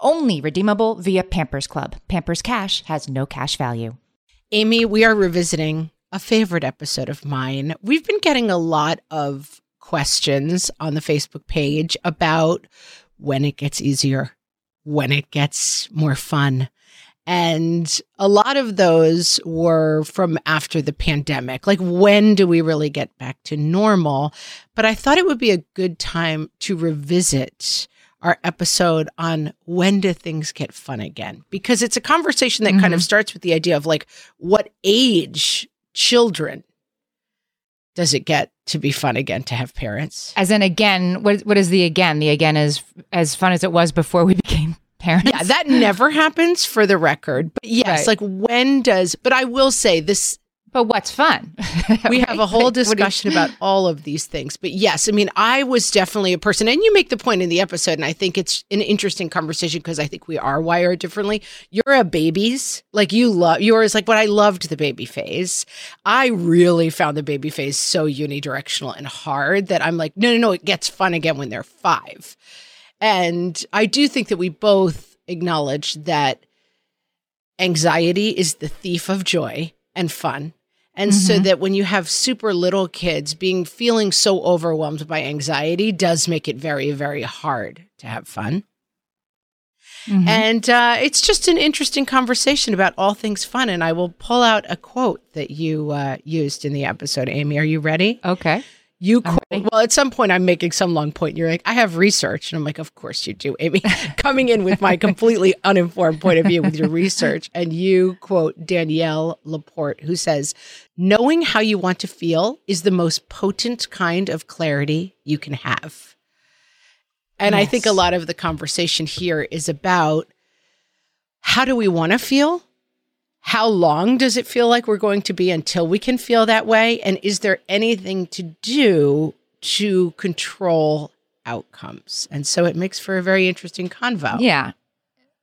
Only redeemable via Pampers Club. Pampers Cash has no cash value. Amy, we are revisiting a favorite episode of mine. We've been getting a lot of questions on the Facebook page about when it gets easier, when it gets more fun. And a lot of those were from after the pandemic. Like, when do we really get back to normal? But I thought it would be a good time to revisit our episode on when do things get fun again because it's a conversation that mm-hmm. kind of mm-hmm. starts with the idea of like what age children does it get to be fun again to have parents as in again what what is the again the again is as fun as it was before we became parents yeah that never happens for the record but yes right. like when does but i will say this but what's fun? we have a whole discussion about all of these things. But yes, I mean, I was definitely a person, and you make the point in the episode, and I think it's an interesting conversation because I think we are wired differently. You're a babies, like you love yours, like what I loved the baby phase. I really found the baby phase so unidirectional and hard that I'm like, no, no, no, it gets fun again when they're five. And I do think that we both acknowledge that anxiety is the thief of joy and fun and mm-hmm. so that when you have super little kids being feeling so overwhelmed by anxiety does make it very, very hard to have fun. Mm-hmm. And uh, it's just an interesting conversation about all things fun. And I will pull out a quote that you uh, used in the episode. Amy, are you ready? Okay. You quote, well, at some point, I'm making some long point. And you're like, I have research, and I'm like, of course you do, Amy. Coming in with my completely uninformed point of view with your research, and you quote Danielle LaPorte, who says, "Knowing how you want to feel is the most potent kind of clarity you can have." And yes. I think a lot of the conversation here is about how do we want to feel how long does it feel like we're going to be until we can feel that way? And is there anything to do to control outcomes? And so it makes for a very interesting convo. Yeah.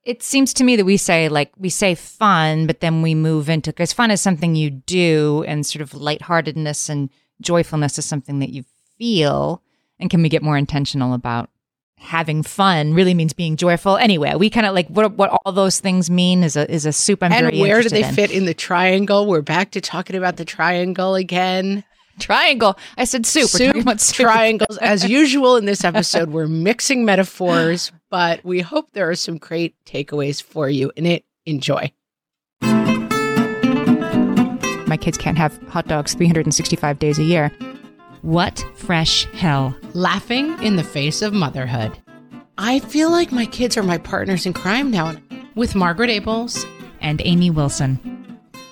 It seems to me that we say like we say fun, but then we move into because fun is something you do, and sort of lightheartedness and joyfulness is something that you feel. And can we get more intentional about having fun really means being joyful. Anyway, we kind of like what what all those things mean is a is a soup. I'm and where do they in. fit in the triangle? We're back to talking about the triangle again. Triangle. I said soup. Soup, soup. triangles. As usual in this episode, we're mixing metaphors, but we hope there are some great takeaways for you in it. Enjoy. My kids can't have hot dogs 365 days a year. What fresh hell? Laughing in the face of motherhood. I feel like my kids are my partners in crime now with Margaret Ables and Amy Wilson.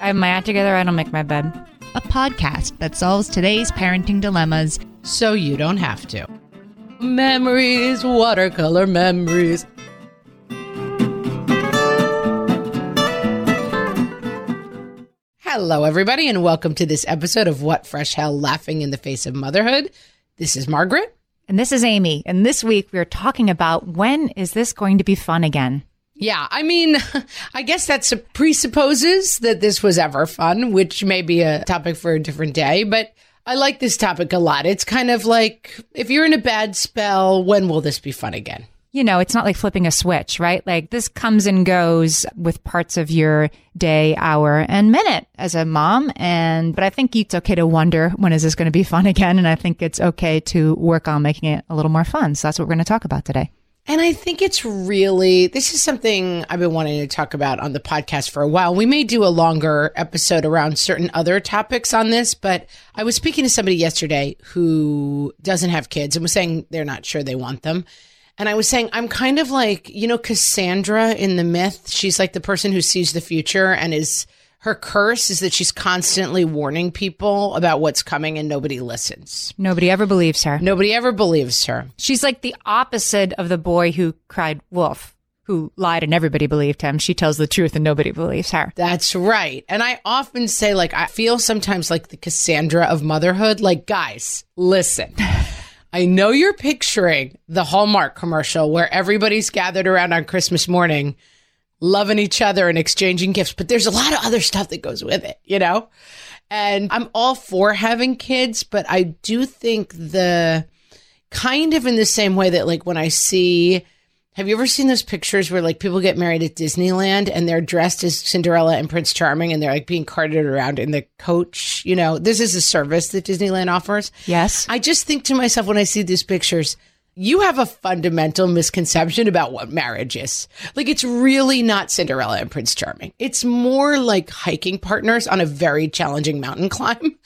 I have my act together, I don't make my bed. A podcast that solves today's parenting dilemmas so you don't have to. Memories, watercolor memories. Hello, everybody, and welcome to this episode of What Fresh Hell Laughing in the Face of Motherhood. This is Margaret. And this is Amy. And this week we're talking about when is this going to be fun again? Yeah, I mean, I guess that presupposes that this was ever fun, which may be a topic for a different day, but I like this topic a lot. It's kind of like if you're in a bad spell, when will this be fun again? you know, it's not like flipping a switch, right? Like this comes and goes with parts of your day, hour, and minute as a mom. And, but I think it's okay to wonder when is this going to be fun again? And I think it's okay to work on making it a little more fun. So that's what we're going to talk about today. And I think it's really, this is something I've been wanting to talk about on the podcast for a while. We may do a longer episode around certain other topics on this, but I was speaking to somebody yesterday who doesn't have kids and was saying they're not sure they want them. And I was saying, I'm kind of like, you know, Cassandra in the myth. She's like the person who sees the future and is her curse is that she's constantly warning people about what's coming and nobody listens. Nobody ever believes her. Nobody ever believes her. She's like the opposite of the boy who cried wolf, who lied and everybody believed him. She tells the truth and nobody believes her. That's right. And I often say, like, I feel sometimes like the Cassandra of motherhood. Like, guys, listen. I know you're picturing the Hallmark commercial where everybody's gathered around on Christmas morning, loving each other and exchanging gifts, but there's a lot of other stuff that goes with it, you know? And I'm all for having kids, but I do think the kind of in the same way that, like, when I see have you ever seen those pictures where like people get married at Disneyland and they're dressed as Cinderella and Prince Charming and they're like being carted around in the coach? You know, this is a service that Disneyland offers. Yes. I just think to myself when I see these pictures, you have a fundamental misconception about what marriage is. Like it's really not Cinderella and Prince Charming. It's more like hiking partners on a very challenging mountain climb.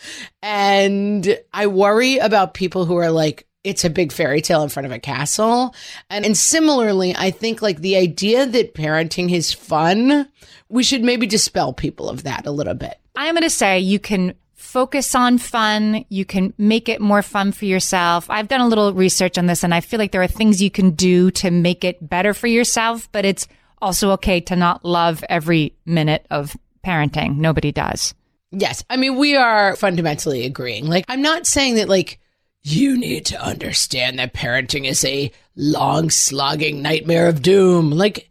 And I worry about people who are like, it's a big fairy tale in front of a castle. And, and similarly, I think like the idea that parenting is fun, we should maybe dispel people of that a little bit. I'm going to say you can focus on fun. You can make it more fun for yourself. I've done a little research on this and I feel like there are things you can do to make it better for yourself, but it's also okay to not love every minute of parenting. Nobody does. Yes. I mean, we are fundamentally agreeing. Like, I'm not saying that like, you need to understand that parenting is a long, slogging nightmare of doom. Like,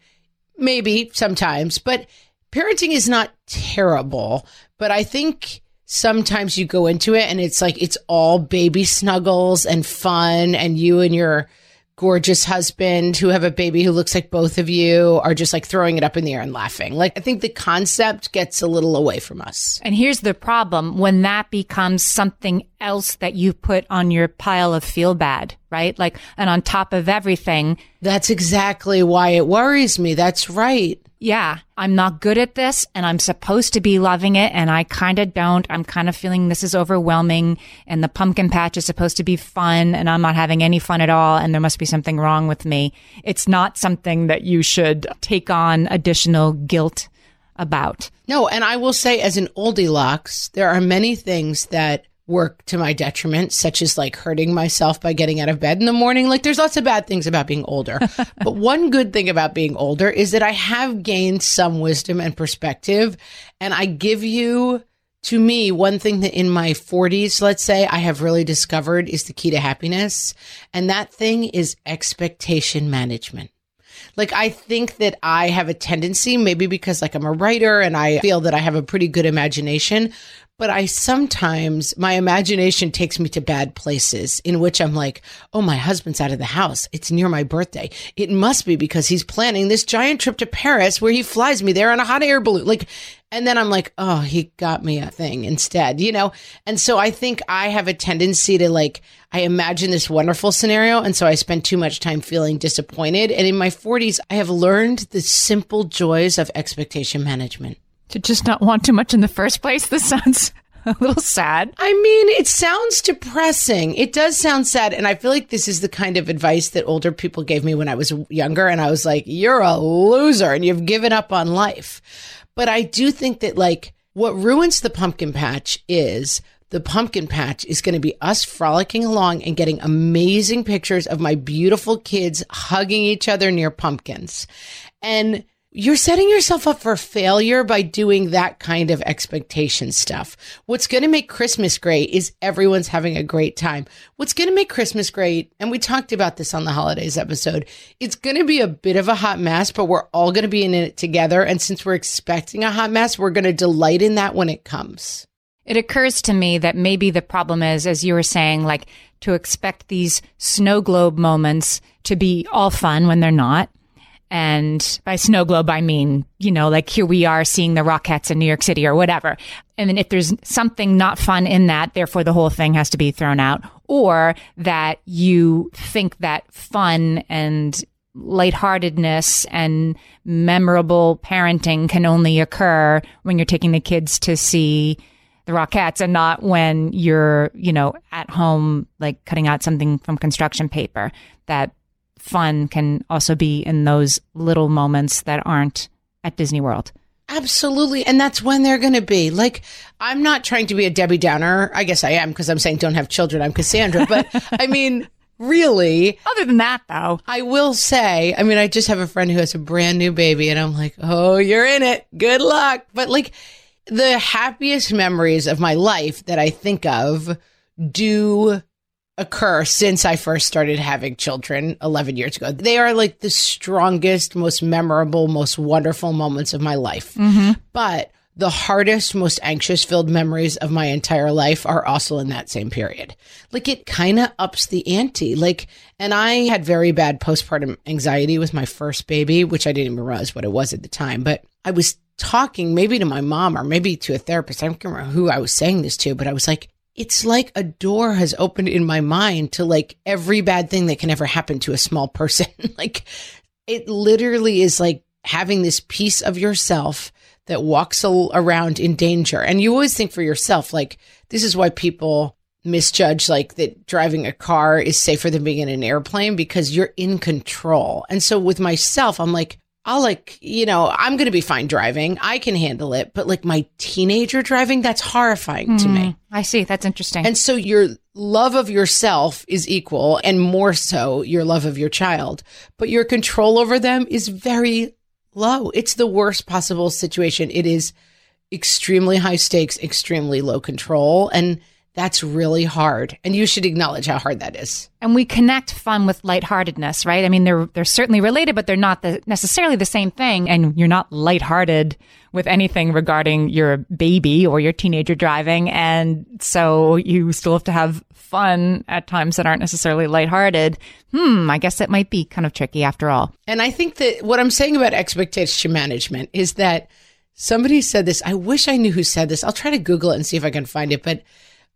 maybe sometimes, but parenting is not terrible. But I think sometimes you go into it and it's like, it's all baby snuggles and fun, and you and your gorgeous husband who have a baby who looks like both of you are just like throwing it up in the air and laughing. Like I think the concept gets a little away from us. And here's the problem when that becomes something else that you put on your pile of feel bad, right? Like, and on top of everything. That's exactly why it worries me. That's right yeah, I'm not good at this and I'm supposed to be loving it and I kind of don't. I'm kind of feeling this is overwhelming and the pumpkin patch is supposed to be fun and I'm not having any fun at all and there must be something wrong with me. It's not something that you should take on additional guilt about. No, and I will say as an oldie locks, there are many things that work to my detriment, such as like hurting myself by getting out of bed in the morning. Like there's lots of bad things about being older. but one good thing about being older is that I have gained some wisdom and perspective. And I give you, to me, one thing that in my 40s, let's say, I have really discovered is the key to happiness. And that thing is expectation management. Like, I think that I have a tendency, maybe because like I'm a writer and I feel that I have a pretty good imagination, but I sometimes, my imagination takes me to bad places in which I'm like, oh, my husband's out of the house. It's near my birthday. It must be because he's planning this giant trip to Paris where he flies me there on a hot air balloon. Like, and then I'm like, oh, he got me a thing instead, you know? And so I think I have a tendency to like, I imagine this wonderful scenario. And so I spend too much time feeling disappointed. And in my 40s, I have learned the simple joys of expectation management to just not want too much in the first place. This sounds a little sad. I mean, it sounds depressing. It does sound sad. And I feel like this is the kind of advice that older people gave me when I was younger. And I was like, you're a loser and you've given up on life. But I do think that, like, what ruins the pumpkin patch is the pumpkin patch is going to be us frolicking along and getting amazing pictures of my beautiful kids hugging each other near pumpkins. And you're setting yourself up for failure by doing that kind of expectation stuff. What's going to make Christmas great is everyone's having a great time. What's going to make Christmas great, and we talked about this on the holidays episode, it's going to be a bit of a hot mess, but we're all going to be in it together. And since we're expecting a hot mess, we're going to delight in that when it comes. It occurs to me that maybe the problem is, as you were saying, like to expect these snow globe moments to be all fun when they're not. And by snow globe, I mean, you know, like here we are seeing the Rockettes in New York City or whatever. And then if there's something not fun in that, therefore the whole thing has to be thrown out. Or that you think that fun and lightheartedness and memorable parenting can only occur when you're taking the kids to see the Rockettes and not when you're, you know, at home, like cutting out something from construction paper. That fun can also be in those little moments that aren't at Disney World. Absolutely. And that's when they're going to be. Like, I'm not trying to be a Debbie Downer. I guess I am because I'm saying don't have children. I'm Cassandra. But I mean, really. Other than that, though, I will say, I mean, I just have a friend who has a brand new baby and I'm like, oh, you're in it. Good luck. But like, the happiest memories of my life that I think of do occur since I first started having children 11 years ago. They are like the strongest, most memorable, most wonderful moments of my life. Mm-hmm. But the hardest, most anxious filled memories of my entire life are also in that same period. Like it kind of ups the ante. Like, and I had very bad postpartum anxiety with my first baby, which I didn't even realize what it was at the time, but I was talking maybe to my mom or maybe to a therapist. I don't remember who I was saying this to, but I was like, it's like a door has opened in my mind to like every bad thing that can ever happen to a small person. like it literally is like having this piece of yourself that walks around in danger. And you always think for yourself, like, this is why people misjudge like that driving a car is safer than being in an airplane because you're in control. And so with myself, I'm like, I'll like, you know, I'm going to be fine driving. I can handle it. But like my teenager driving, that's horrifying mm, to me. Hmm, I see. That's interesting. And so your love of yourself is equal and more so your love of your child, but your control over them is very low. It's the worst possible situation. It is extremely high stakes, extremely low control. And that's really hard. And you should acknowledge how hard that is. And we connect fun with lightheartedness, right? I mean, they're, they're certainly related, but they're not the, necessarily the same thing. And you're not lighthearted with anything regarding your baby or your teenager driving. And so you still have to have fun at times that aren't necessarily lighthearted. Hmm, I guess that might be kind of tricky after all. And I think that what I'm saying about expectation management is that somebody said this. I wish I knew who said this. I'll try to Google it and see if I can find it. But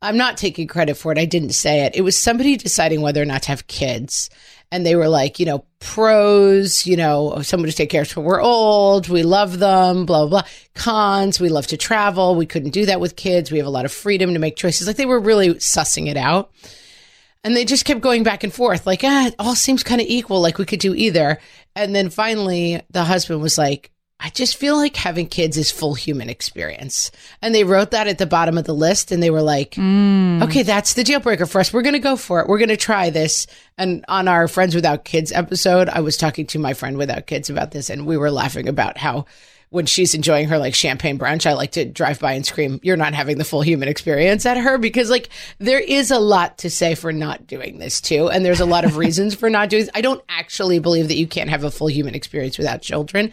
I'm not taking credit for it. I didn't say it. It was somebody deciding whether or not to have kids. And they were like, you know, pros, you know, somebody to take care of. When we're old. We love them, blah, blah, blah. Cons. We love to travel. We couldn't do that with kids. We have a lot of freedom to make choices. Like they were really sussing it out. And they just kept going back and forth, like, ah, it all seems kind of equal. Like we could do either. And then finally, the husband was like, I just feel like having kids is full human experience. And they wrote that at the bottom of the list and they were like, mm. okay, that's the deal breaker for us. We're going to go for it. We're going to try this. And on our Friends Without Kids episode, I was talking to my friend without kids about this and we were laughing about how when she's enjoying her like champagne brunch, I like to drive by and scream, you're not having the full human experience at her because like there is a lot to say for not doing this too. And there's a lot of reasons for not doing this. I don't actually believe that you can't have a full human experience without children,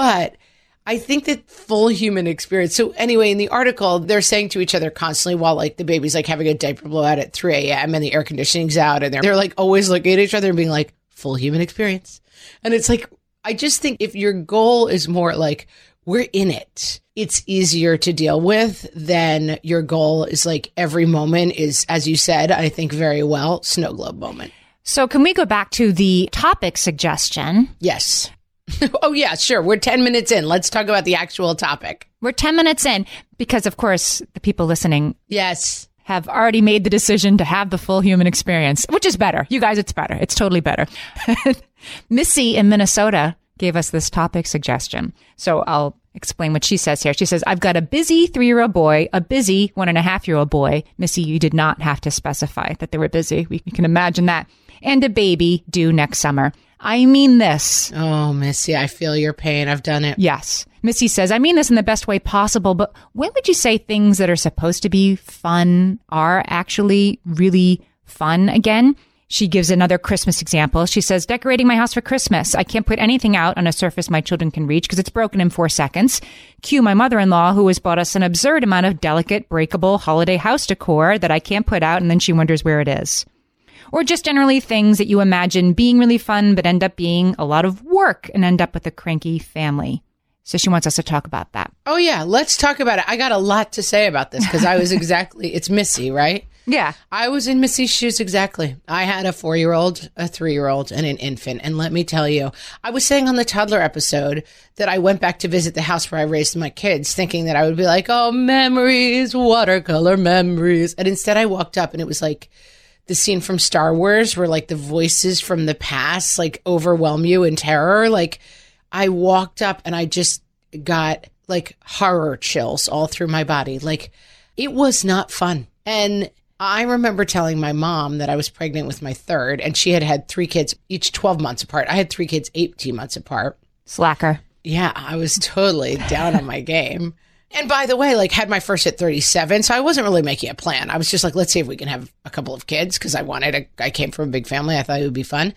but I think that full human experience. So anyway, in the article, they're saying to each other constantly while like the baby's like having a diaper blowout at 3 a.m. and the air conditioning's out and they're, they're like always looking at each other and being like full human experience. And it's like, I just think if your goal is more like, we're in it, it's easier to deal with than your goal is like every moment is, as you said, I think very well, snow globe moment. So can we go back to the topic suggestion? Yes. oh, yeah, sure. We're 10 minutes in. Let's talk about the actual topic. We're 10 minutes in because, of course, the people listening. Yes. Have already made the decision to have the full human experience, which is better. You guys, it's better. It's totally better. Missy in Minnesota gave us this topic suggestion. So I'll explain what she says here. She says, I've got a busy three year old boy, a busy one and a half year old boy. Missy, you did not have to specify that they were busy. We can imagine that. And a baby due next summer. I mean this. Oh, Missy, I feel your pain. I've done it. Yes. Missy says, I mean this in the best way possible, but when would you say things that are supposed to be fun are actually really fun again? She gives another Christmas example. She says, decorating my house for Christmas. I can't put anything out on a surface my children can reach because it's broken in four seconds. Cue my mother-in-law who has bought us an absurd amount of delicate, breakable holiday house decor that I can't put out and then she wonders where it is. Or just generally things that you imagine being really fun but end up being a lot of work and end up with a cranky family. So she wants us to talk about that. Oh, yeah. Let's talk about it. I got a lot to say about this because I was exactly, it's Missy, right? Yeah. I was in Missy's shoes exactly. I had a four year old, a three year old, and an infant. And let me tell you, I was saying on the toddler episode that I went back to visit the house where I raised my kids, thinking that I would be like, oh, memories, watercolor memories. And instead, I walked up and it was like, the scene from Star Wars where like the voices from the past like overwhelm you in terror. Like I walked up and I just got like horror chills all through my body. Like it was not fun. And I remember telling my mom that I was pregnant with my third, and she had had three kids, each 12 months apart. I had three kids 18 months apart. Slacker. Yeah, I was totally down on my game. And by the way, like had my first at 37, so I wasn't really making a plan. I was just like, let's see if we can have a couple of kids because I wanted a, I came from a big family. I thought it would be fun.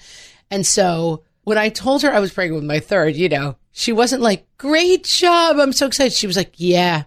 And so when I told her I was pregnant with my third, you know, she wasn't like, great job. I'm so excited. She was like, yeah,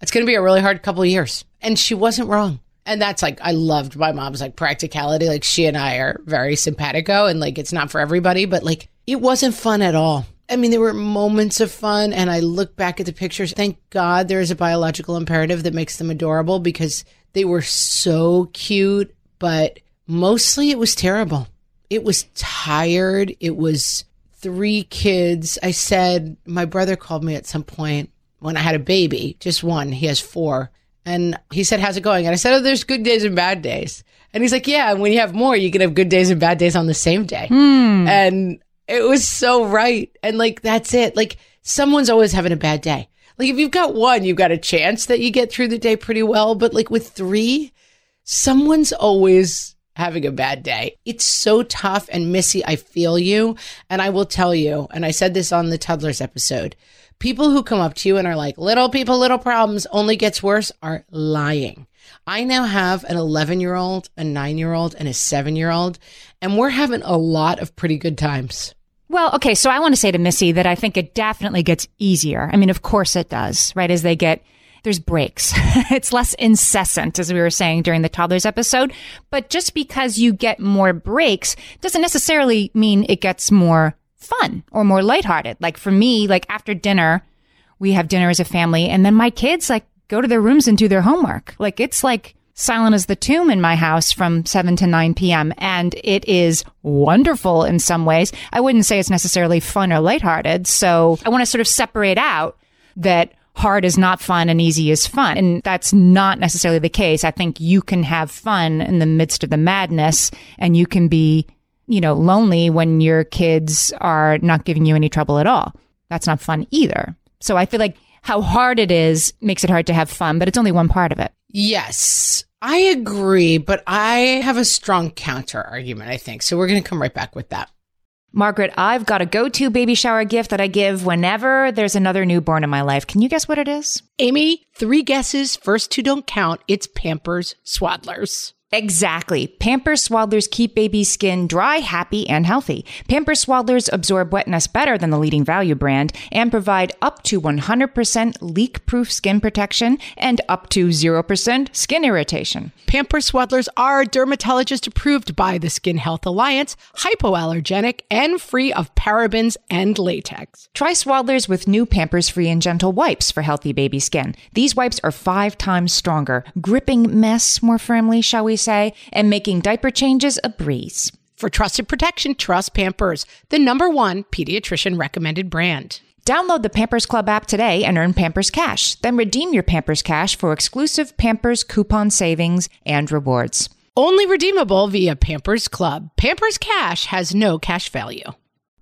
it's going to be a really hard couple of years. And she wasn't wrong and that's like I loved my mom's like practicality. Like she and I are very simpatico and like it's not for everybody, but like it wasn't fun at all. I mean, there were moments of fun, and I look back at the pictures. Thank God there is a biological imperative that makes them adorable because they were so cute, but mostly it was terrible. It was tired. It was three kids. I said, my brother called me at some point when I had a baby, just one. He has four. And he said, How's it going? And I said, Oh, there's good days and bad days. And he's like, Yeah, and when you have more, you can have good days and bad days on the same day. Hmm. And it was so right. And like, that's it. Like, someone's always having a bad day. Like, if you've got one, you've got a chance that you get through the day pretty well. But like with three, someone's always having a bad day. It's so tough. And Missy, I feel you. And I will tell you, and I said this on the Toddlers episode people who come up to you and are like, little people, little problems only gets worse are lying. I now have an 11 year old, a nine year old, and a seven year old, and we're having a lot of pretty good times. Well, okay. So I want to say to Missy that I think it definitely gets easier. I mean, of course it does, right? As they get, there's breaks. it's less incessant, as we were saying during the toddlers episode. But just because you get more breaks doesn't necessarily mean it gets more fun or more lighthearted. Like for me, like after dinner, we have dinner as a family and then my kids like go to their rooms and do their homework. Like it's like silent as the tomb in my house from 7 to 9 p.m. And it is wonderful in some ways. I wouldn't say it's necessarily fun or lighthearted. So I want to sort of separate out that hard is not fun and easy is fun. And that's not necessarily the case. I think you can have fun in the midst of the madness and you can be you know, lonely when your kids are not giving you any trouble at all. That's not fun either. So I feel like how hard it is makes it hard to have fun, but it's only one part of it. Yes, I agree, but I have a strong counter argument, I think. So we're going to come right back with that. Margaret, I've got a go to baby shower gift that I give whenever there's another newborn in my life. Can you guess what it is? Amy, three guesses. First two don't count. It's Pampers Swaddlers. Exactly. Pampers Swaddlers keep baby skin dry, happy, and healthy. Pampers Swaddlers absorb wetness better than the leading value brand and provide up to 100% leak proof skin protection and up to 0% skin irritation. Pampers Swaddlers are dermatologist approved by the Skin Health Alliance, hypoallergenic, and free of parabens and latex. Try Swaddlers with new Pampers Free and Gentle wipes for healthy baby skin. These wipes are five times stronger, gripping mess more firmly, shall we say, and making diaper changes a breeze. For trusted protection, trust Pampers, the number one pediatrician recommended brand. Download the Pampers Club app today and earn Pampers Cash. Then redeem your Pampers Cash for exclusive Pampers coupon savings and rewards. Only redeemable via Pampers Club. Pampers Cash has no cash value.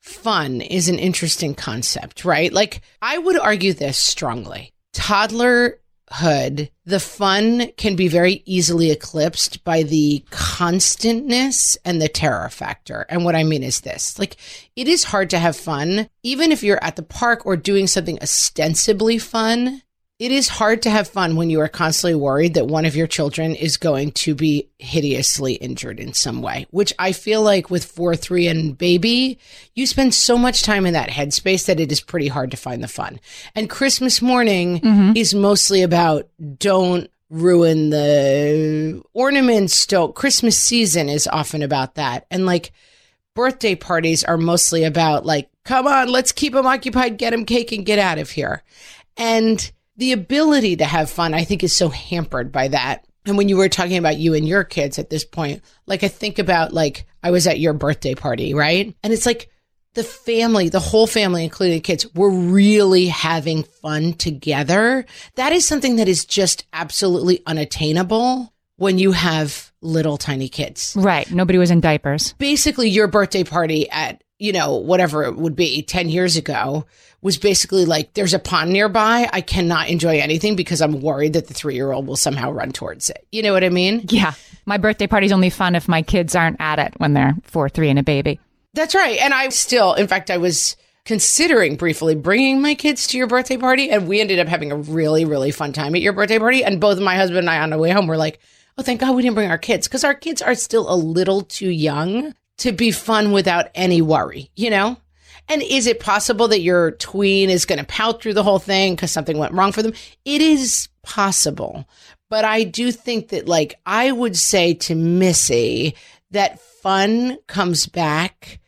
fun is an interesting concept, right? Like, I would argue this strongly. Toddlerhood, the fun can be very easily eclipsed by the constantness and the terror factor. And what I mean is this like, it is hard to have fun, even if you're at the park or doing something ostensibly fun. It is hard to have fun when you are constantly worried that one of your children is going to be hideously injured in some way, which I feel like with 4 3 and baby, you spend so much time in that headspace that it is pretty hard to find the fun. And Christmas morning mm-hmm. is mostly about don't ruin the ornaments, don't. Christmas season is often about that. And like birthday parties are mostly about like, come on, let's keep them occupied, get them cake and get out of here. And the ability to have fun, I think, is so hampered by that. And when you were talking about you and your kids at this point, like I think about like I was at your birthday party, right? And it's like the family, the whole family, including the kids, were really having fun together. That is something that is just absolutely unattainable when you have little tiny kids. Right. Nobody was in diapers. Basically, your birthday party at, you know, whatever it would be 10 years ago was basically like, there's a pond nearby. I cannot enjoy anything because I'm worried that the three year old will somehow run towards it. You know what I mean? Yeah. My birthday party's only fun if my kids aren't at it when they're four, three, and a baby. That's right. And I still, in fact, I was considering briefly bringing my kids to your birthday party. And we ended up having a really, really fun time at your birthday party. And both my husband and I on the way home were like, oh, thank God we didn't bring our kids because our kids are still a little too young to be fun without any worry, you know? And is it possible that your tween is going to pout through the whole thing because something went wrong for them? It is possible. But I do think that, like, I would say to Missy that fun comes back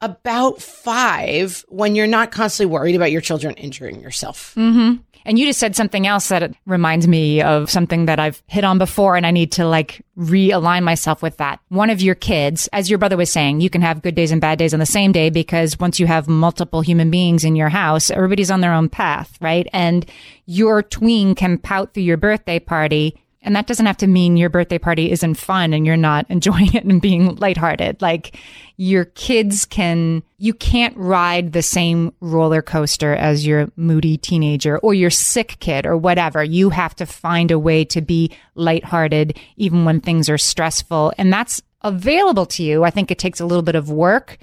about five when you're not constantly worried about your children injuring yourself. Mm-hmm. And you just said something else that reminds me of something that I've hit on before and I need to like realign myself with that. One of your kids, as your brother was saying, you can have good days and bad days on the same day because once you have multiple human beings in your house, everybody's on their own path, right? And your tween can pout through your birthday party and that doesn't have to mean your birthday party isn't fun and you're not enjoying it and being lighthearted. Like your kids can, you can't ride the same roller coaster as your moody teenager or your sick kid or whatever. You have to find a way to be lighthearted even when things are stressful. And that's available to you. I think it takes a little bit of work,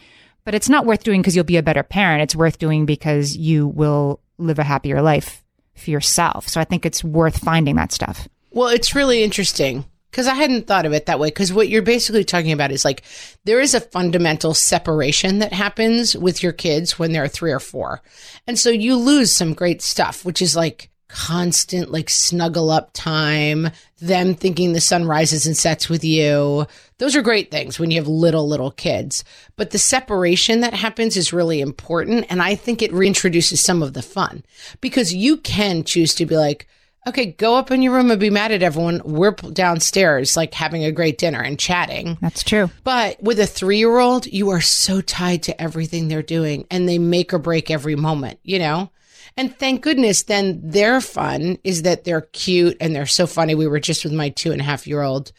but it's not worth doing because you'll be a better parent. It's worth doing because you will live a happier life for yourself. So I think it's worth finding that stuff. Well, it's really interesting because I hadn't thought of it that way. Because what you're basically talking about is like there is a fundamental separation that happens with your kids when they're three or four. And so you lose some great stuff, which is like constant like snuggle up time, them thinking the sun rises and sets with you. Those are great things when you have little, little kids. But the separation that happens is really important. And I think it reintroduces some of the fun because you can choose to be like, okay, go up in your room and be mad at everyone. We're downstairs, like having a great dinner and chatting. That's true. But with a three year old, you are so tied to everything they're doing and they make or break every moment, you know? And thank goodness then their fun is that they're cute and they're so funny. We were just with my two and a half year old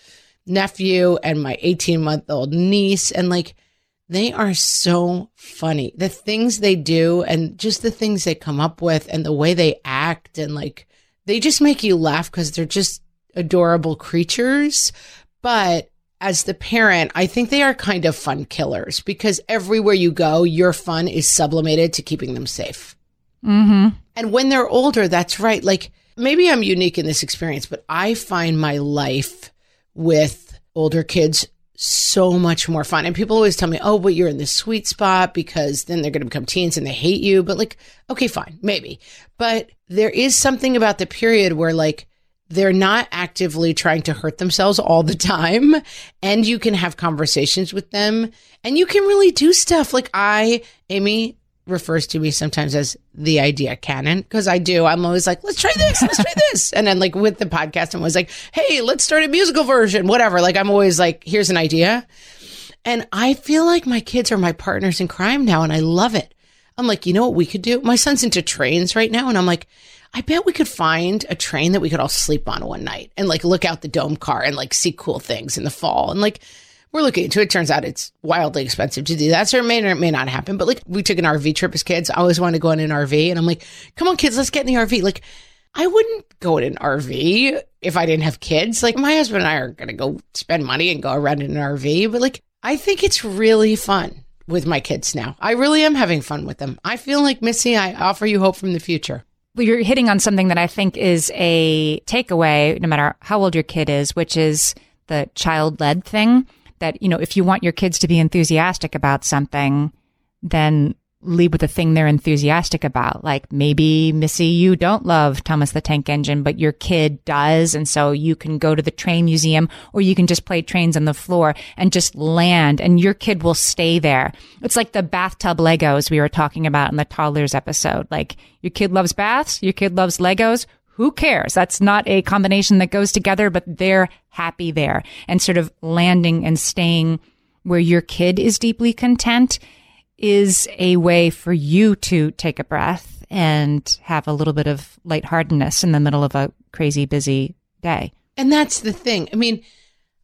nephew and my 18 month old niece and like, they are so funny. The things they do and just the things they come up with and the way they act and like they just make you laugh because they're just adorable creatures. But as the parent, I think they are kind of fun killers because everywhere you go, your fun is sublimated to keeping them safe. Mm-hmm. And when they're older, that's right. Like maybe I'm unique in this experience, but I find my life with older kids so much more fun. And people always tell me, oh, but you're in the sweet spot because then they're going to become teens and they hate you. But like, okay, fine, maybe. But there is something about the period where like they're not actively trying to hurt themselves all the time. And you can have conversations with them and you can really do stuff. Like I, Amy, refers to me sometimes as the idea cannon because I do. I'm always like, let's try this, let's try this. And then like with the podcast, I'm always like, hey, let's start a musical version, whatever. Like I'm always like, here's an idea. And I feel like my kids are my partners in crime now and I love it. I'm like, you know what we could do? My son's into trains right now. And I'm like, I bet we could find a train that we could all sleep on one night and like look out the dome car and like see cool things in the fall. And like, we're looking into it. Turns out it's wildly expensive to do that. So it may or it may not happen. But like we took an RV trip as kids. I always wanted to go in an RV. And I'm like, come on, kids, let's get in the RV. Like, I wouldn't go in an RV if I didn't have kids. Like my husband and I are going to go spend money and go around in an RV. But like, I think it's really fun with my kids now. I really am having fun with them. I feel like Missy, I offer you hope from the future. Well, you're hitting on something that I think is a takeaway, no matter how old your kid is, which is the child led thing that, you know, if you want your kids to be enthusiastic about something, then lead with the thing they're enthusiastic about. Like maybe Missy, you don't love Thomas the Tank Engine, but your kid does. And so you can go to the train museum or you can just play trains on the floor and just land and your kid will stay there. It's like the bathtub Legos we were talking about in the toddlers episode. Like your kid loves baths, your kid loves Legos who cares? That's not a combination that goes together, but they're happy there and sort of landing and staying where your kid is deeply content is a way for you to take a breath and have a little bit of lightheartedness in the middle of a crazy busy day. And that's the thing. I mean,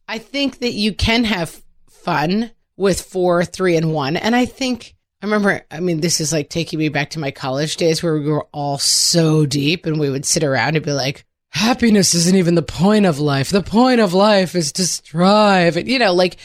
I think that you can have fun with four, three, and one. And I think I remember, I mean, this is like taking me back to my college days where we were all so deep and we would sit around and be like, happiness isn't even the point of life. The point of life is to strive. And, you know, like,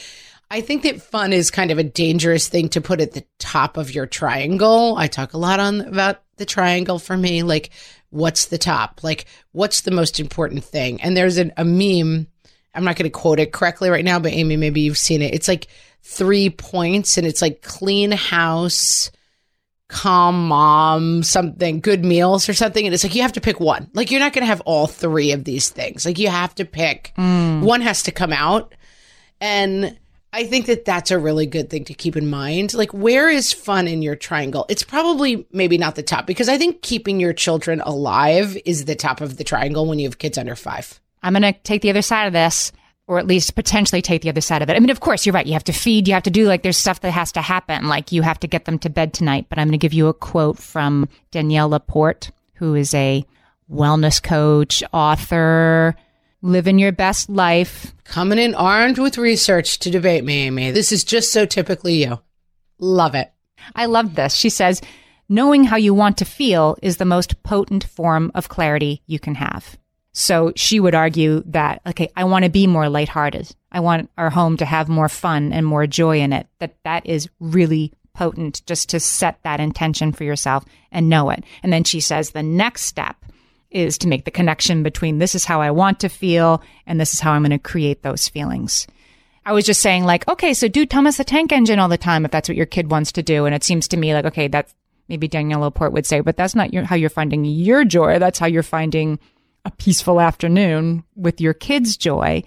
I think that fun is kind of a dangerous thing to put at the top of your triangle. I talk a lot on about the triangle for me. Like, what's the top? Like, what's the most important thing? And there's an, a meme. I'm not going to quote it correctly right now, but Amy, maybe you've seen it. It's like, three points and it's like clean house, calm mom, something, good meals or something. And it's like you have to pick one. Like you're not going to have all three of these things. Like you have to pick mm. one has to come out. And I think that that's a really good thing to keep in mind. Like, where is fun in your triangle? It's probably maybe not the top because I think keeping your children alive is the top of the triangle when you have kids under five. I'm going to take the other side of this or at least potentially take the other side of it. I mean, of course, you're right. You have to feed, you have to do like there's stuff that has to happen. Like you have to get them to bed tonight. But I'm going to give you a quote from Danielle LaPorte, who is a wellness coach, author, living your best life. Coming in armed with research to debate me, Amy. This is just so typically you. Love it. I love this. She says, knowing how you want to feel is the most potent form of clarity you can have. So she would argue that, okay, I want to be more lighthearted. I want our home to have more fun and more joy in it. That that is really potent just to set that intention for yourself and know it. And then she says the next step is to make the connection between this is how I want to feel and this is how I'm going to create those feelings. I was just saying like, okay, so do Thomas the Tank Engine all the time if that's what your kid wants to do. And it seems to me like, okay, that's maybe Danielle LaPorte would say, but that's not your, how you're finding your joy. That's how you're finding a peaceful afternoon with your kids' joy.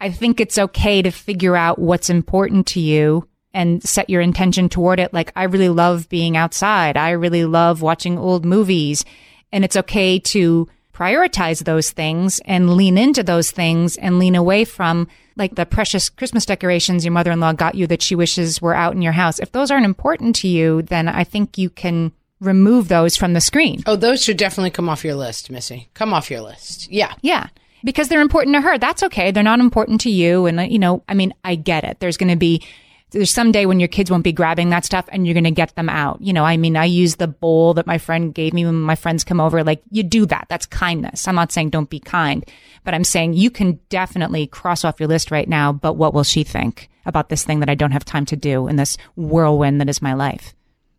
I think it's okay to figure out what's important to you and set your intention toward it. Like, I really love being outside. I really love watching old movies. And it's okay to prioritize those things and lean into those things and lean away from like the precious Christmas decorations your mother-in-law got you that she wishes were out in your house. If those aren't important to you, then I think you can remove those from the screen. Oh, those should definitely come off your list, Missy. Come off your list. Yeah. Yeah. Because they're important to her. That's okay. They're not important to you. And, you know, I mean, I get it. There's going to be, there's some day when your kids won't be grabbing that stuff and you're going to get them out. You know, I mean, I use the bowl that my friend gave me when my friends come over. Like, you do that. That's kindness. I'm not saying don't be kind, but I'm saying you can definitely cross off your list right now. But what will she think about this thing that I don't have time to do in this whirlwind that is my life?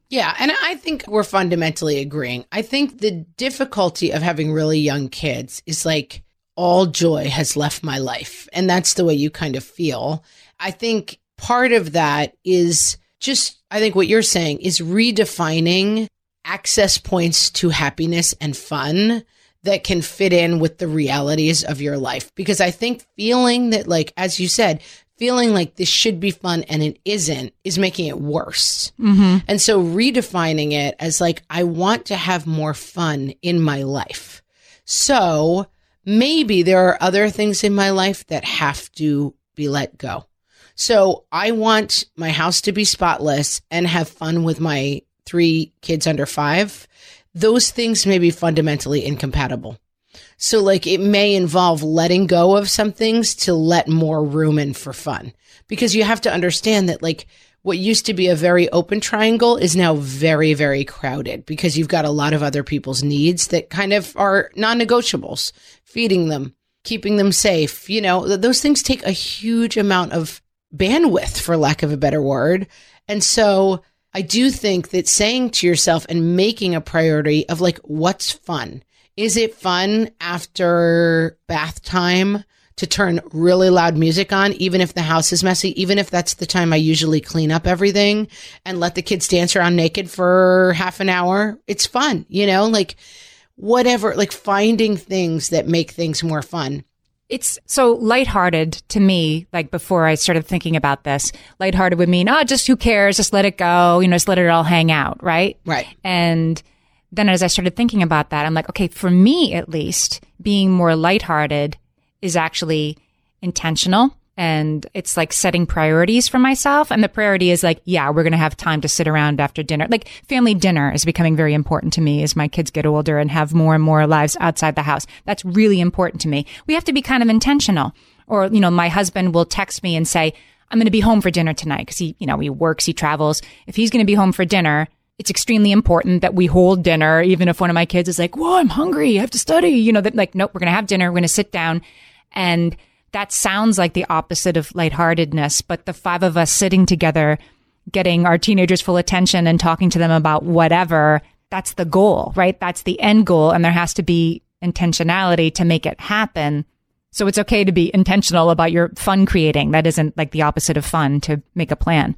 Yeah, and I think we're fundamentally agreeing. I think the difficulty of having really young kids is like all joy has left my life. And that's the way you kind of feel. I think part of that is just, I think what you're saying is redefining access points to happiness and fun that can fit in with the realities of your life. Because I think feeling that, like, as you said, feeling like this should be fun and it isn't is making it worse. Mm-hmm. And so redefining it as like, I want to have more fun in my life. So maybe there are other things in my life that have to be let go. So I want my house to be spotless and have fun with my three kids under five. Those things may be fundamentally incompatible. So like it may involve letting go of some things to let more room in for fun because you have to understand that like what used to be a very open triangle is now very, very crowded because you've got a lot of other people's needs that kind of are non negotiables, feeding them, keeping them safe. You know, those things take a huge amount of bandwidth, for lack of a better word. And so I do think that saying to yourself and making a priority of like, what's fun? Is it fun after bath time to turn really loud music on, even if the house is messy, even if that's the time I usually clean up everything and let the kids dance around naked for half an hour? It's fun, you know, like whatever, like finding things that make things more fun. It's so lighthearted to me, like before I started thinking about this. Lighthearted would mean, oh, just who cares? Just let it go, you know, just let it all hang out, right? Right. And then as I started thinking about that, I'm like, okay, for me at least, being more lighthearted is actually intentional. And it's like setting priorities for myself. And the priority is like, yeah, we're going to have time to sit around after dinner. Like family dinner is becoming very important to me as my kids get older and have more and more lives outside the house. That's really important to me. We have to be kind of intentional. Or, you know, my husband will text me and say, I'm going to be home for dinner tonight because he, you know, he works, he travels. If he's going to be home for dinner, it's extremely important that we hold dinner, even if one of my kids is like, whoa, I'm hungry. I have to study. You know, that like, nope, we're going to have dinner. We're going to sit down. And that sounds like the opposite of lightheartedness, but the five of us sitting together, getting our teenagers full attention and talking to them about whatever, that's the goal, right? That's the end goal. And there has to be intentionality to make it happen. So it's okay to be intentional about your fun creating. That isn't like the opposite of fun to make a plan.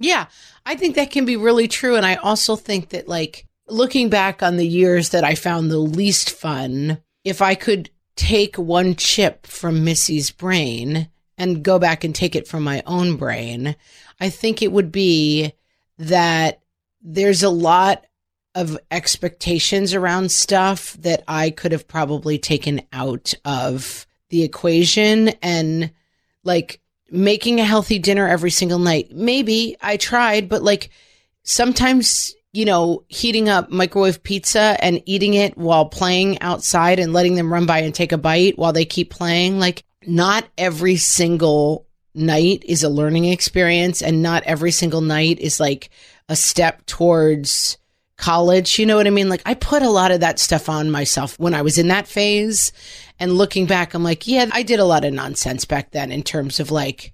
Yeah, I think that can be really true. And I also think that, like, looking back on the years that I found the least fun, if I could take one chip from Missy's brain and go back and take it from my own brain, I think it would be that there's a lot of expectations around stuff that I could have probably taken out of the equation and like making a healthy dinner every single night. Maybe I tried, but like sometimes, you know, heating up microwave pizza and eating it while playing outside and letting them run by and take a bite while they keep playing, like not every single night is a learning experience and not every single night is like a step towards college. You know what I mean? Like I put a lot of that stuff on myself when I was in that phase. And looking back, I'm like, yeah, I did a lot of nonsense back then in terms of like,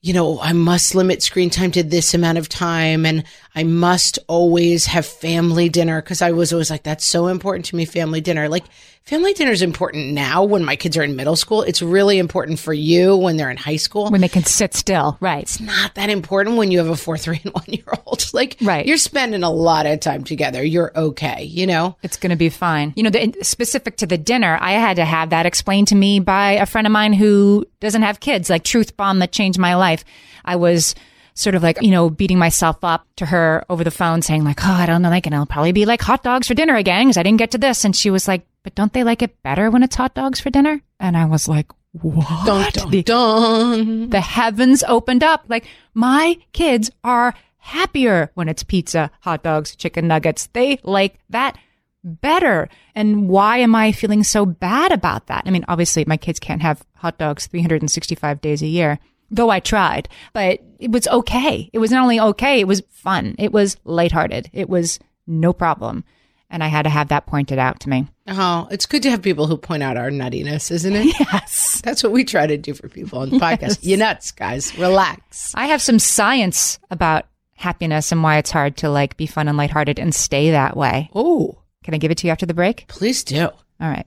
you know, I must limit screen time to this amount of time and I must always have family dinner because I was always like, that's so important to me, family dinner. Like, family dinner is important now when my kids are in middle school. It's really important for you when they're in high school. When they can sit still, right. It's not that important when you have a four, three, and one year old. Like, right. you're spending a lot of time together. You're okay, you know? It's going to be fine. You know, the, specific to the dinner, I had to have that explained to me by a friend of mine who doesn't have kids, like truth bomb that changed my life. I was sort of like, you know, beating myself up to her over the phone saying like, oh, I don't know, like, and it'll probably be like hot dogs for dinner again because I didn't get to this. And she was like, but don't they like it better when it's hot dogs for dinner? And I was like, what? Dun, dun, the, dun. the heavens opened up. Like my kids are happier when it's pizza, hot dogs, chicken nuggets. They like that better. And why am I feeling so bad about that? I mean, obviously my kids can't have hot dogs 365 days a year though I tried, but it was okay. It was not only okay, it was fun. It was lighthearted. It was no problem. And I had to have that pointed out to me. Oh, it's good to have people who point out our nuttiness, isn't it? Yes. That's what we try to do for people on the podcast. Yes. You nuts, guys. Relax. I have some science about happiness and why it's hard to like be fun and lighthearted and stay that way. Oh. Can I give it to you after the break? Please do. All right.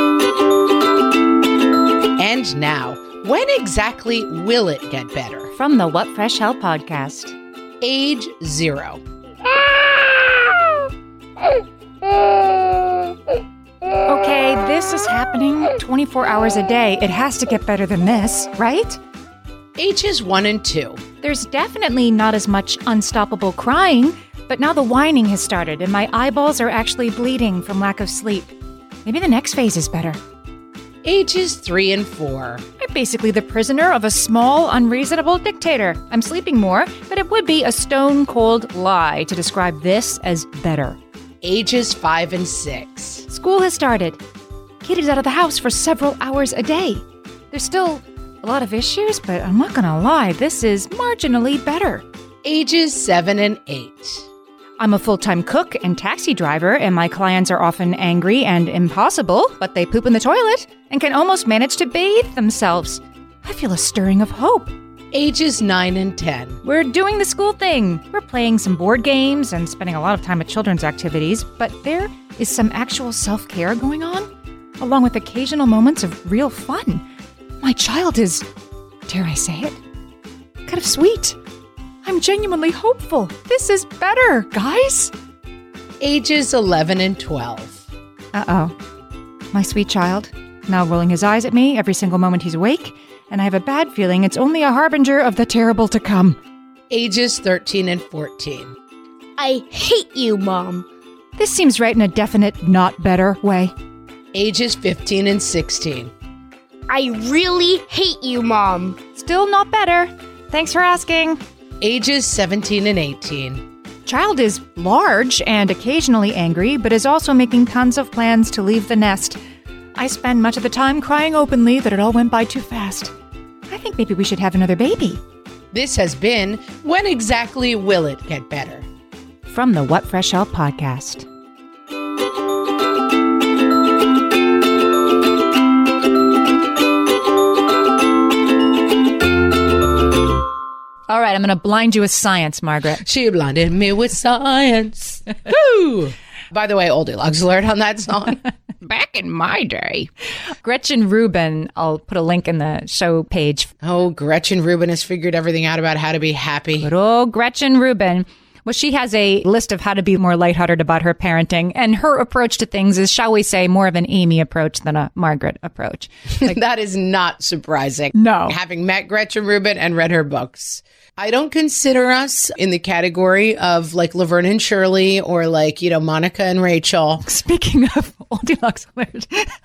And now, when exactly will it get better? From the What Fresh Hell podcast. Age zero. Okay, this is happening 24 hours a day. It has to get better than this, right? Ages one and two. There's definitely not as much unstoppable crying, but now the whining has started and my eyeballs are actually bleeding from lack of sleep. Maybe the next phase is better ages three and four. I'm basically the prisoner of a small, unreasonable dictator. I'm sleeping more, but it would be a stone cold lie to describe this as better. Ages five and six. School has started. Kid is out of the house for several hours a day. There's still a lot of issues, but I'm not gonna lie, this is marginally better. Ages seven and eight. I'm a full time cook and taxi driver, and my clients are often angry and impossible, but they poop in the toilet and can almost manage to bathe themselves. I feel a stirring of hope. Ages 9 and 10. We're doing the school thing. We're playing some board games and spending a lot of time at children's activities, but there is some actual self care going on, along with occasional moments of real fun. My child is, dare I say it, kind of sweet. I'm genuinely hopeful. This is better, guys. Ages 11 and 12. Uh oh. My sweet child, now rolling his eyes at me every single moment he's awake, and I have a bad feeling it's only a harbinger of the terrible to come. Ages 13 and 14. I hate you, Mom. This seems right in a definite, not better way. Ages 15 and 16. I really hate you, Mom. Still not better. Thanks for asking ages 17 and 18. Child is large and occasionally angry, but is also making tons of plans to leave the nest. I spend much of the time crying openly that it all went by too fast. I think maybe we should have another baby. This has been When Exactly Will It Get Better? From the What Fresh Hell podcast. All right, I'm going to blind you with science, Margaret. She blinded me with science. Woo! By the way, oldie logs alert on that song. Back in my day. Gretchen Rubin, I'll put a link in the show page. Oh, Gretchen Rubin has figured everything out about how to be happy. Good old Gretchen Rubin. Well, she has a list of how to be more lighthearted about her parenting, and her approach to things is, shall we say, more of an Amy approach than a Margaret approach. that is not surprising. No. Having met Gretchen Rubin and read her books. I don't consider us in the category of like Laverne and Shirley or like, you know, Monica and Rachel. Speaking of oldie locks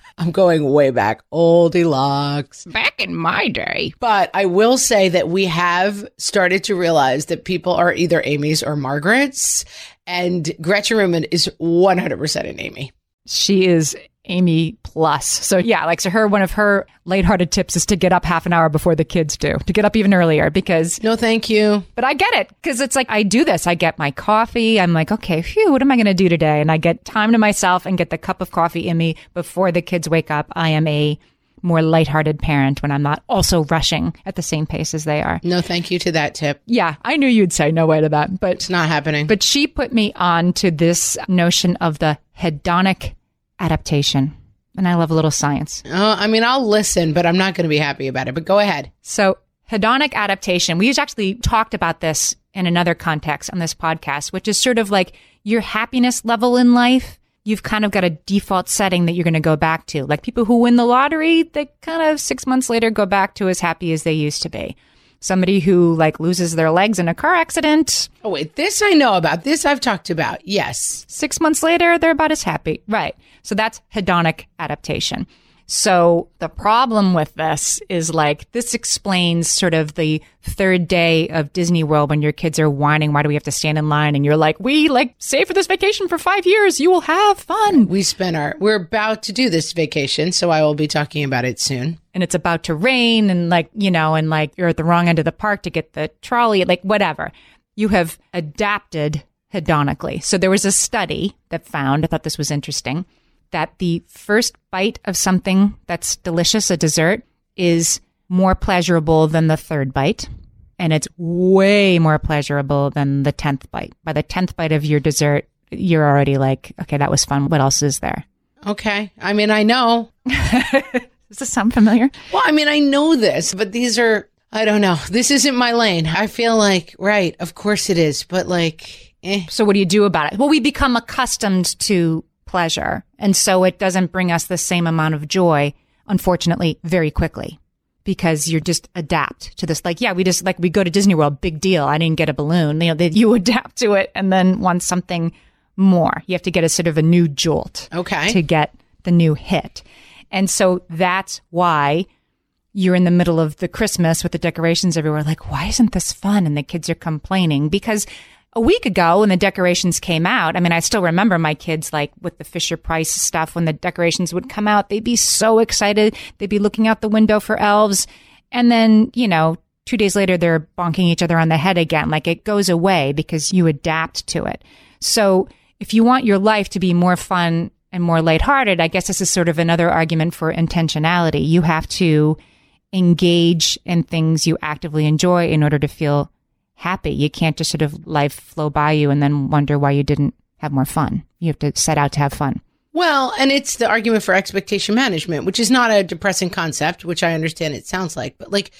I'm going way back. Oldie locks. Back in my day. But I will say that we have started to realize that people are either Amy's or Margaret's. And Gretchen Rubin is 100% an Amy. she is Amy plus. So yeah, like so her one of her lighthearted tips is to get up half an hour before the kids do, to get up even earlier because No, thank you. But I get it because it's like I do this. I get my coffee. I'm like, okay, phew, what am I going to do today? And I get time to myself and get the cup of coffee in me before the kids wake up. I am a more lighthearted parent when I'm not also rushing at the same pace as they are. No, thank you to that tip. Yeah, I knew you'd say no way to that, but It's not happening. but she put me on to this notion of the hedonic adaptation. And I love a little science. Oh, I mean, I'll listen, but I'm not going to be happy about it. But go ahead. So, hedonic adaptation, we actually talked about this in another context on this podcast, which is sort of like your happiness level in life. You've kind of got a default setting that you're going to go back to. Like people who win the lottery, they kind of six months later go back to as happy as they used to be. Somebody who like loses their legs in a car accident, Oh, wait. This I know about. This I've talked about. Yes. six months later, they're about as happy. Right. So that's hedonic adaptation. So the problem with this is like, this explains sort of the third day of Disney World when your kids are whining, why do we have to stand in line? And you're like, we like save for this vacation for five years. You will have fun. We spent our, we're about to do this vacation, so I will be talking about it soon. And it's about to rain and like, you know, and like you're at the wrong end of the park to get the trolley, like whatever. You have adapted hedonically. So there was a study that found, I thought this was interesting, that the first bite of something that's delicious, a dessert, is more pleasurable than the third bite. And it's way more pleasurable than the 10th bite. By the 10th bite of your dessert, you're already like, okay, that was fun. What else is there? Okay. I mean, I know. Does this sound familiar? Well, I mean, I know this, but these are, I don't know. This isn't my lane. I feel like, right, of course it is, but like, eh. So what do you do about it? Well, we become accustomed to pleasure. And so it doesn't bring us the same amount of joy, unfortunately, very quickly because you're just adapt to this. Like, yeah, we just like, we go to Disney World, big deal. I didn't get a balloon. You know, that you adapt to it and then want something more. You have to get a sort of a new jolt Okay. to get the new hit. And so that's why you're in the middle of the Christmas with the decorations everywhere. Like, why isn't this fun? And the kids are complaining because a week ago when the decorations came out, I mean, I still remember my kids like with the Fisher Price stuff when the decorations would come out, they'd be so excited. They'd be looking out the window for elves. And then, you know, two days later, they're bonking each other on the head again. Like it goes away because you adapt to it. So if you want your life to be more fun and more lighthearted, I guess this is sort of another argument for intentionality. You have to engage in things you actively enjoy in order to feel happy. You can't just sort of life flow by you and then wonder why you didn't have more fun. You have to set out to have fun. Well, and it's the argument for expectation management, which is not a depressing concept, which I understand it sounds like, but like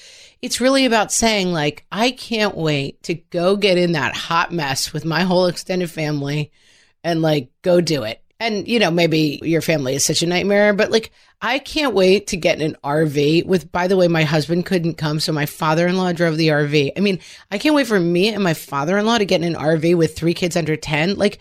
it's really about saying like I can't wait to go get in that hot mess with my whole extended family and like go do it. And you know, maybe your family is such a nightmare, but like I can't wait to get in an RV with by the way my husband couldn't come so my father-in-law drove the RV. I mean, I can't wait for me and my father-in-law to get in an RV with three kids under 10. Like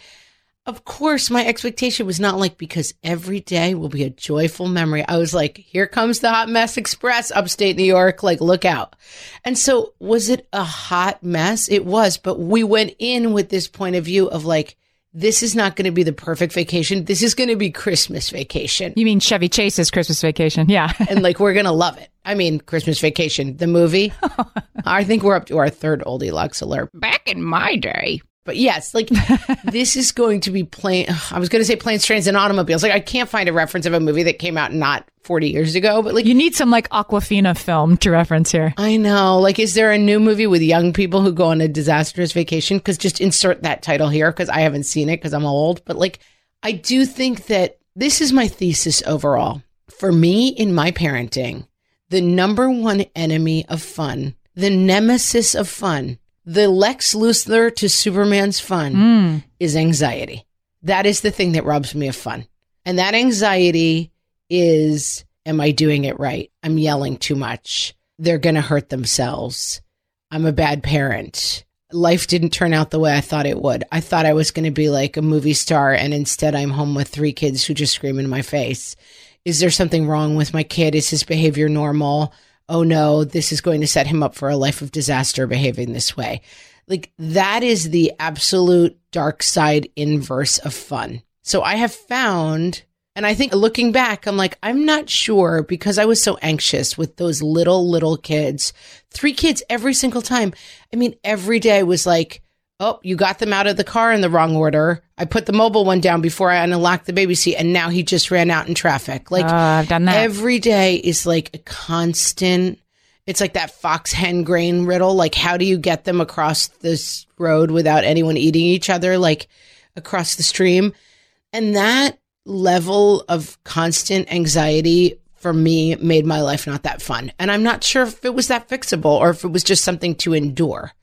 of course, my expectation was not like because every day will be a joyful memory. I was like, here comes the hot mess express upstate New York. Like, look out. And so, was it a hot mess? It was, but we went in with this point of view of like, this is not going to be the perfect vacation. This is going to be Christmas vacation. You mean Chevy Chase's Christmas vacation? Yeah. and like, we're going to love it. I mean, Christmas vacation, the movie. I think we're up to our third oldie Lux alert. Back in my day. But yes, like this is going to be plain. I was going to say planes, trains, and automobiles. Like I can't find a reference of a movie that came out not 40 years ago. But like You need some like Awkwafina film to reference here. I know. Like, is there a new movie with young people who go on a disastrous vacation? Because just insert that title here because I haven't seen it because I'm old. But like, I do think that this is my thesis overall. For me, in my parenting, the number one enemy of fun, the nemesis of fun, the Lex Luthor to Superman's fun hmm. is anxiety. That is the thing that robs me of fun. And that anxiety is Am I doing it right? I'm yelling too much. They're going to hurt themselves. I'm a bad parent. Life didn't turn out the way I thought it would. I thought I was going to be like a movie star, and instead I'm home with three kids who just scream in my face. Is there something wrong with my kid? Is his behavior normal? Oh no, this is going to set him up for a life of disaster behaving this way. Like that is the absolute dark side inverse of fun. So I have found, and I think looking back, I'm like, I'm not sure because I was so anxious with those little, little kids, three kids every single time. I mean, every day was like, Oh, you got them out of the car in the wrong order. I put the mobile one down before I unlocked the baby seat, and now he just ran out in traffic. Like Oh, I've done that. every day is like a constant. It's like that fox hen grain riddle. Like, how do you get them across this road without anyone eating each other? Like across the stream, and that level of constant anxiety for me made my life not that fun. And I'm not sure if it was that fixable or if it was just something to endure.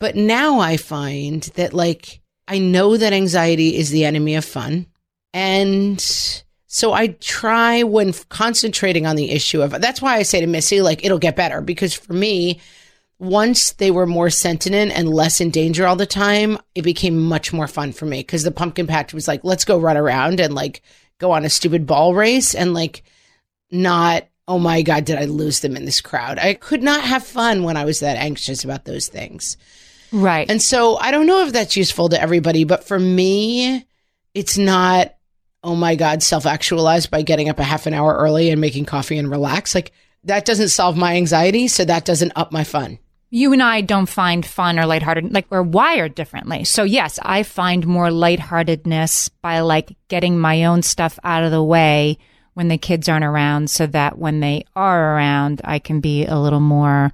But now I find that like I know that anxiety is the enemy of fun. And so I try when concentrating on the issue of that's why I say to Missy, like, it'll get better. Because for me, once they were more sentient and less in danger all the time, it became much more fun for me. Cause the pumpkin patch was like, let's go run around and like go on a stupid ball race and like not, oh my God, did I lose them in this crowd? I could not have fun when I was that anxious about those things. Right. And so I don't know if that's useful to everybody, but for me, it's not, oh my God, self actualized by getting up a half an hour early and making coffee and relax. Like that doesn't solve my anxiety. So that doesn't up my fun. you and I don't find fun or lighthearted, like we're wired differently. So yes, I find more lightheartedness by like getting my own stuff out of the way when the kids aren't around so that when they are around, I can be a little more,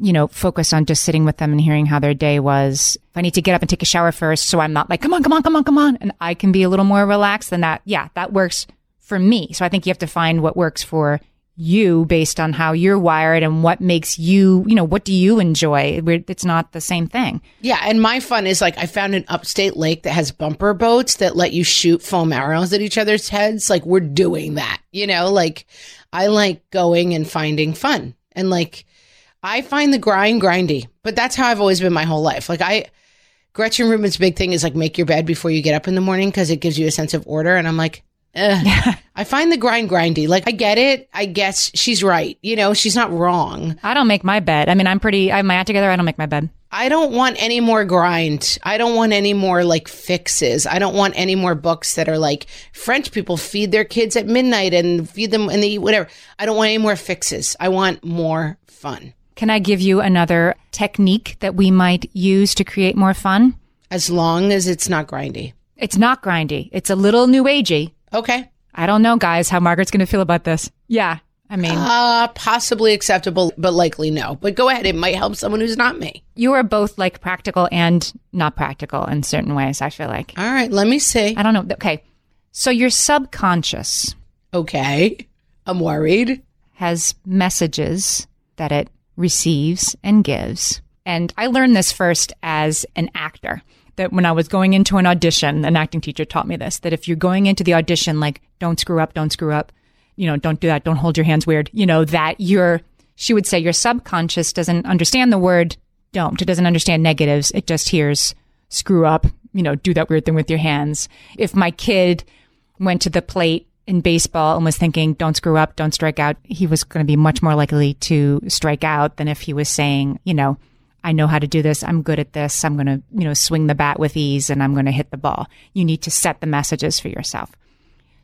you know, focus on just sitting with them and hearing how their day was. If I need to get up and take a shower first, so I'm not like, come on, come on, come on, come on. And I can be a little more relaxed than that. Yeah, that works for me. So I think you have to find what works for you based on how you're wired and what makes you, you know, what do you enjoy? It's not the same thing. Yeah. And my fun is like I found an upstate lake that has bumper boats that let you shoot foam arrows at each other's heads. Like we're doing that, you know, like I like going and finding fun. And like I find the grind grindy, but that's how I've always been my whole life. Like I, Gretchen Rubin's big thing is like make your bed before you get up in the morning because it gives you a sense of order. And I'm like. I find the grind grindy. Like I get it. I guess she's right. You know, she's not wrong. I don't make my bed. I mean, I'm pretty, I have my act together. I don't make my bed. I don't want any more grind. I don't want any more like fixes. I don't want any more books that are like French people feed their kids at midnight and feed them and they eat whatever. I don't want any more fixes. I want more fun. Can I give you another technique that we might use to create more fun? As long as it's not grindy. It's not grindy. It's a little new agey. Okay. I don't know, guys, how Margaret's going to feel about this. Yeah. I mean, Uh, possibly acceptable, but likely no. But go ahead. It might help someone who's not me. you are both like practical and not practical in certain ways, I feel like. All right. Let me see. I don't know. Okay. So your subconscious Okay. I'm worried. has messages that it receives and gives. And I learned this first as an actor. That when I was going into an audition, an acting teacher taught me this that if you're going into the audition, like, don't screw up, don't screw up, you know, don't do that, don't hold your hands weird, you know, that your, she would say your subconscious doesn't understand the word don't. It doesn't understand negatives. It just hears screw up, you know, do that weird thing with your hands. If my kid went to the plate in baseball and was thinking, don't screw up, don't strike out, he was going to be much more likely to strike out than if he was saying, you know, I know how to do this. I'm good at this. I'm going to, you know, swing the bat with ease and I'm going to hit the ball. You need to set the messages for yourself.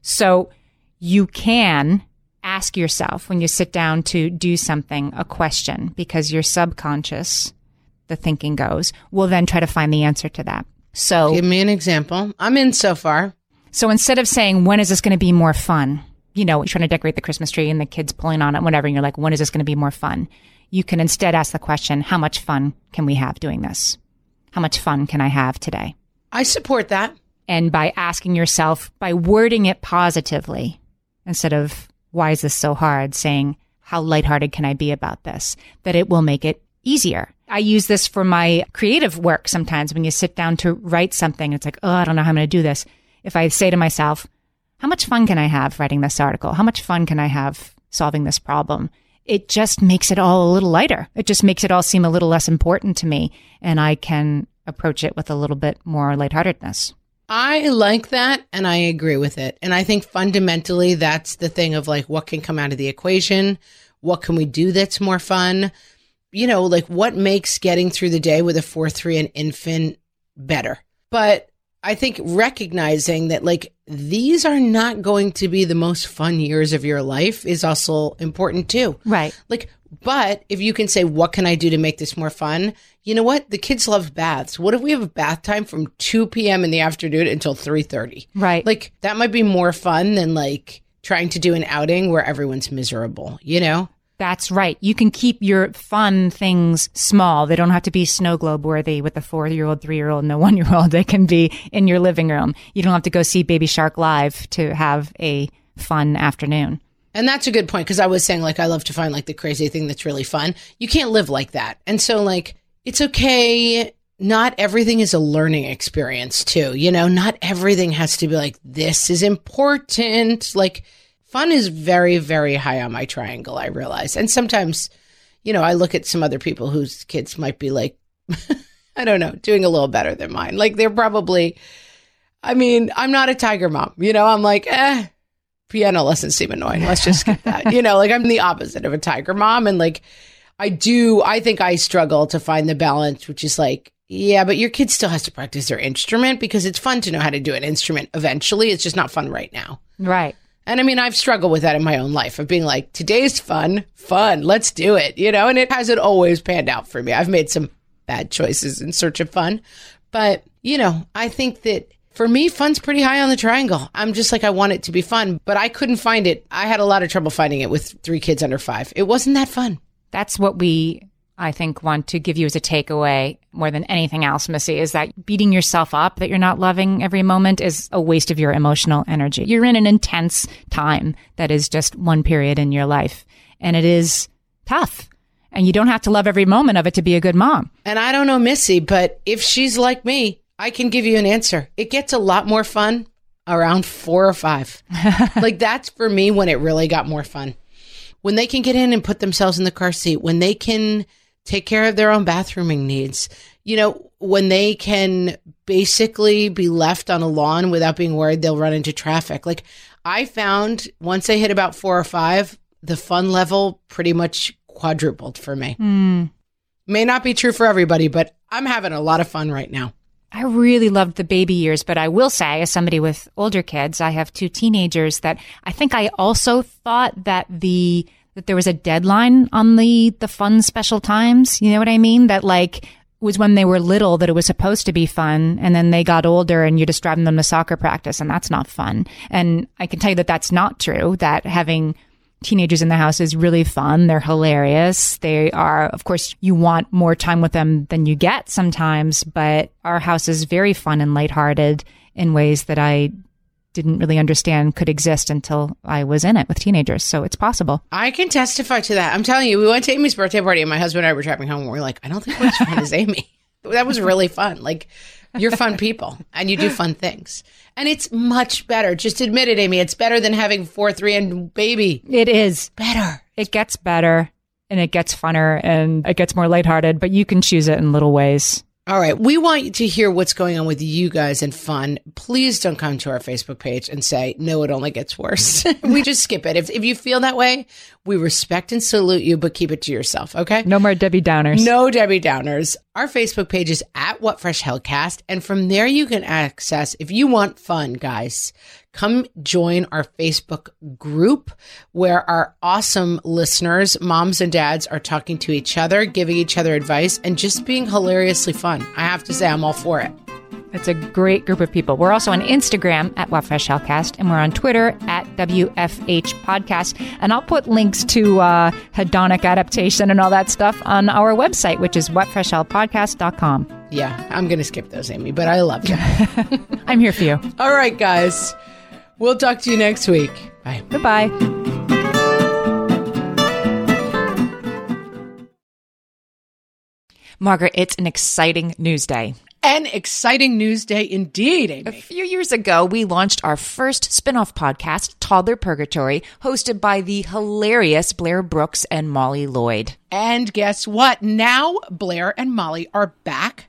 So you can ask yourself when you sit down to do something a question because your subconscious, the thinking goes, will then try to find the answer to that. So Give me an example. I'm in so far. So instead of saying, when is this going to be more fun? You know, you're trying to decorate the Christmas tree and the kids pulling on it, whatever. And you're like, when is this going to be more fun? You can instead ask the question, how much fun can we have doing this? How much fun can I have today? I support that. And by asking yourself, by wording it positively, instead of, why is this so hard? Saying, how lighthearted can I be about this? That it will make it easier. I use this for my creative work sometimes when you sit down to write something. It's like, oh, I don't know how I'm going to do this. If I say to myself, how much fun can I have writing this article? How much fun can I have solving this problem? It just makes it all a little lighter. It just makes it all seem a little less important to me. And I can approach it with a little bit more lightheartedness. I like that and I agree with it. And I think fundamentally that's the thing of like what can come out of the equation? What can we do that's more fun? You know, like what makes getting through the day with a 4 3 and infant better? But I think recognizing that like these are not going to be the most fun years of your life is also important too. Right. Like, but if you can say, what can I do to make this more fun? You know what? The kids love baths. What if we have a bath time from 2 p.m. in the afternoon until 3.30? Right. Like that might be more fun than like trying to do an outing where everyone's miserable, you know? That's right. You can keep your fun things small. They don't have to be snow globe worthy with a four year old, three year old, and a one year old. They can be in your living room. You don't have to go see Baby Shark live to have a fun afternoon. And that's a good point because I was saying like I love to find like the crazy thing that's really fun. You can't live like that. And so like it's okay. Not everything is a learning experience too. You know, not everything has to be like this is important. Like fun is very very high on my triangle, I realize. And sometimes, you know, I look at some other people whose kids might be like I don't know, doing a little better than mine. Like they're probably I mean, I'm not a tiger mom. You know, I'm like, eh, piano lessons seem annoying. Let's just skip that. you know, like I'm the opposite of a tiger mom. And like, I do, I think I struggle to find the balance, which is like, yeah, but your kid still has to practice their instrument because it's fun to know how to do an instrument eventually. It's just not fun right now. Right. And I mean, I've struggled with that in my own life of being like, today's fun, fun, let's do it, you know, and it hasn't always panned out for me. I've made some bad choices in search of fun. But, you know, I think that for me, fun's pretty high on the triangle. I'm just like, I want it to be fun, but I couldn't find it. I had a lot of trouble finding it with three kids under five. It wasn't that fun. That's what we, I think, want to give you as a takeaway more than anything else, Missy, is that beating yourself up that you're not loving every moment is a waste of your emotional energy. You're in an intense time that is just one period in your life, and it is tough. And you don't have to love every moment of it to be a good mom. And I don't know Missy, but if she's like me, I can give you an answer. It gets a lot more fun around four or five. like that's for me when it really got more fun. When they can get in and put themselves in the car seat, when they can take care of their own bathrooming needs, you know, when they can basically be left on a lawn without being worried they'll run into traffic. Like I found once I hit about four or five, the fun level pretty much quadrupled for me. Mm. May not be true for everybody, but I'm having a lot of fun right now. I really loved the baby years, but I will say, as somebody with older kids, I have two teenagers that I think I also thought that the that there was a deadline on the the fun special times. You know what I mean? That like was when they were little that it was supposed to be fun, and then they got older, and you're just driving them to soccer practice, and that's not fun. And I can tell you that that's not true. That having teenagers in the house is really fun. They're hilarious. They are, of course, you want more time with them than you get sometimes, but our house is very fun and lighthearted in ways that I didn't really understand could exist until I was in it with teenagers. So it's possible. I can testify to that. I'm telling you, we went to Amy's birthday party and my husband and I were driving home and we are like, I don't think we're as fun as Amy. That was really fun. Like, you're fun people and you do fun things. And it's much better. Just admit it, Amy. It's better than having four, three, and baby. It is. Better. It gets better and it gets funner and it gets more lighthearted, but you can choose it in little ways. All right. We want to hear what's going on with you guys and fun. Please don't come to our Facebook page and say, no, it only gets worse. we just skip it. If, if you feel that way, we respect and salute you, but keep it to yourself. Okay. No more Debbie Downers. No Debbie Downers. Our Facebook page is at What Fresh Hellcast. And from there, you can access, if you want fun, guys, come join our Facebook group where our awesome listeners, moms and dads, are talking to each other, giving each other advice, and just being hilariously fun. I have to say, I'm all for it. It's a great group of people. We're also on Instagram at Whatfresh Hellcast, and we're on Twitter at WFH Podcast. And I'll put links to uh, hedonic adaptation and all that stuff on our website, which is whatfreshhellpodcast.com. Yeah, I'm going to skip those, Amy, but I love you. I'm here for you. all right, guys. We'll talk to you next week. Bye. Goodbye. Margaret, it's an exciting news day. An exciting news day indeed, Amy. A few years ago, we launched our first spin off podcast, Toddler Purgatory, hosted by the hilarious Blair Brooks and Molly Lloyd. And guess what? Now Blair and Molly are back